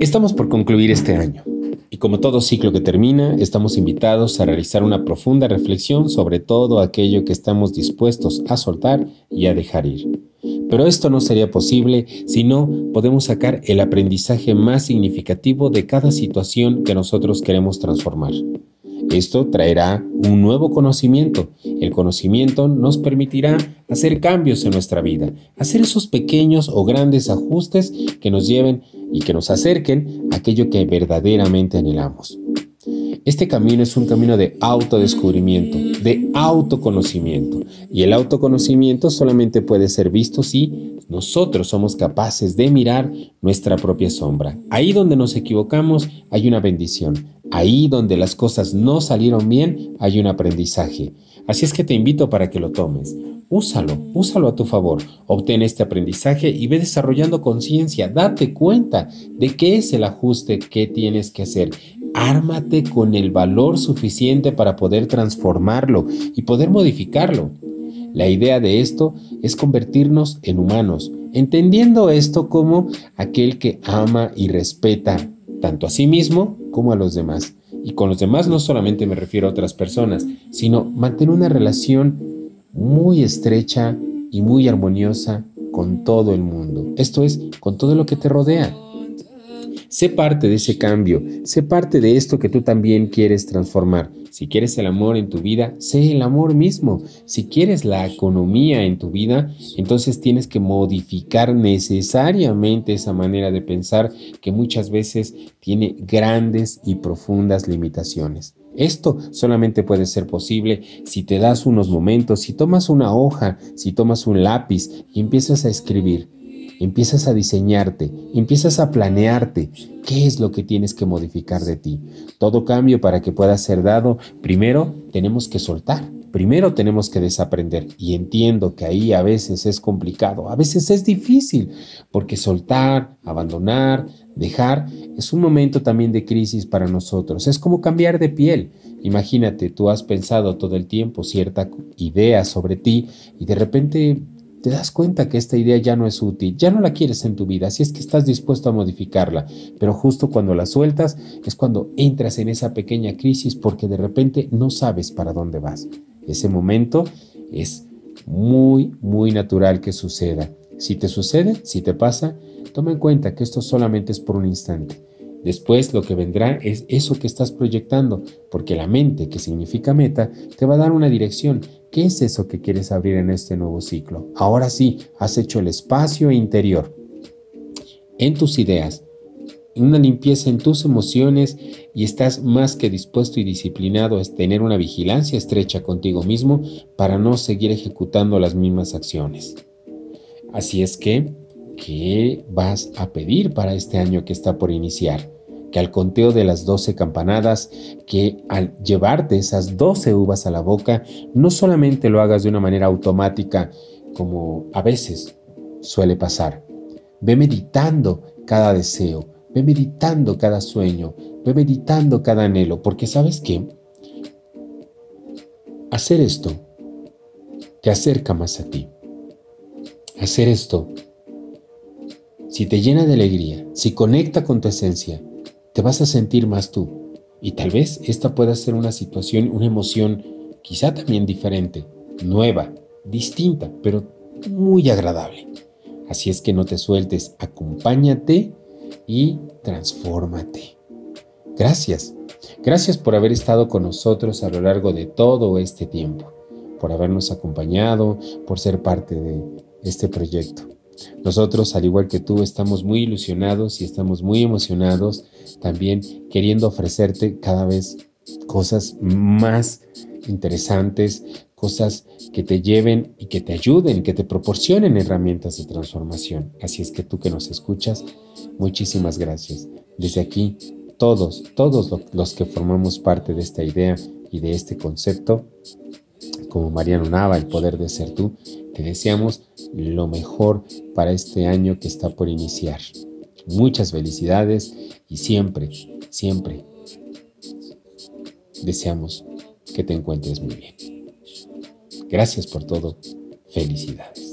Estamos por concluir este año y como todo ciclo que termina, estamos invitados a realizar una profunda reflexión sobre todo aquello que estamos dispuestos a soltar y a dejar ir. Pero esto no sería posible si no podemos sacar el aprendizaje más significativo de cada situación que nosotros queremos transformar. Esto traerá un nuevo conocimiento. El conocimiento nos permitirá hacer cambios en nuestra vida, hacer esos pequeños o grandes ajustes que nos lleven y que nos acerquen a aquello que verdaderamente anhelamos. Este camino es un camino de autodescubrimiento, de autoconocimiento. Y el autoconocimiento solamente puede ser visto si nosotros somos capaces de mirar nuestra propia sombra. Ahí donde nos equivocamos hay una bendición. Ahí donde las cosas no salieron bien hay un aprendizaje. Así es que te invito para que lo tomes. Úsalo, úsalo a tu favor. Obtén este aprendizaje y ve desarrollando conciencia. Date cuenta de qué es el ajuste que tienes que hacer ármate con el valor suficiente para poder transformarlo y poder modificarlo. La idea de esto es convertirnos en humanos, entendiendo esto como aquel que ama y respeta tanto a sí mismo como a los demás. Y con los demás no solamente me refiero a otras personas, sino mantener una relación muy estrecha y muy armoniosa con todo el mundo. Esto es, con todo lo que te rodea. Sé parte de ese cambio, sé parte de esto que tú también quieres transformar. Si quieres el amor en tu vida, sé el amor mismo. Si quieres la economía en tu vida, entonces tienes que modificar necesariamente esa manera de pensar que muchas veces tiene grandes y profundas limitaciones. Esto solamente puede ser posible si te das unos momentos, si tomas una hoja, si tomas un lápiz y empiezas a escribir empiezas a diseñarte, empiezas a planearte qué es lo que tienes que modificar de ti. Todo cambio para que pueda ser dado, primero tenemos que soltar. Primero tenemos que desaprender y entiendo que ahí a veces es complicado, a veces es difícil, porque soltar, abandonar, dejar es un momento también de crisis para nosotros. Es como cambiar de piel. Imagínate, tú has pensado todo el tiempo cierta idea sobre ti y de repente te das cuenta que esta idea ya no es útil, ya no la quieres en tu vida, si es que estás dispuesto a modificarla, pero justo cuando la sueltas es cuando entras en esa pequeña crisis porque de repente no sabes para dónde vas. Ese momento es muy, muy natural que suceda. Si te sucede, si te pasa, toma en cuenta que esto solamente es por un instante. Después lo que vendrá es eso que estás proyectando, porque la mente, que significa meta, te va a dar una dirección. ¿Qué es eso que quieres abrir en este nuevo ciclo? Ahora sí, has hecho el espacio interior en tus ideas, una limpieza en tus emociones y estás más que dispuesto y disciplinado a tener una vigilancia estrecha contigo mismo para no seguir ejecutando las mismas acciones. Así es que, ¿qué vas a pedir para este año que está por iniciar? Que al conteo de las doce campanadas, que al llevarte esas doce uvas a la boca, no solamente lo hagas de una manera automática como a veces suele pasar. Ve meditando cada deseo, ve meditando cada sueño, ve meditando cada anhelo, porque sabes qué? Hacer esto te acerca más a ti. Hacer esto, si te llena de alegría, si conecta con tu esencia, te vas a sentir más tú. Y tal vez esta pueda ser una situación, una emoción quizá también diferente, nueva, distinta, pero muy agradable. Así es que no te sueltes, acompáñate y transfórmate. Gracias. Gracias por haber estado con nosotros a lo largo de todo este tiempo, por habernos acompañado, por ser parte de este proyecto. Nosotros, al igual que tú, estamos muy ilusionados y estamos muy emocionados también queriendo ofrecerte cada vez cosas más interesantes, cosas que te lleven y que te ayuden, que te proporcionen herramientas de transformación. Así es que tú que nos escuchas, muchísimas gracias. Desde aquí, todos, todos los que formamos parte de esta idea y de este concepto, como Mariano Nava, el poder de ser tú, te deseamos lo mejor para este año que está por iniciar. Muchas felicidades y siempre, siempre deseamos que te encuentres muy bien. Gracias por todo. Felicidades.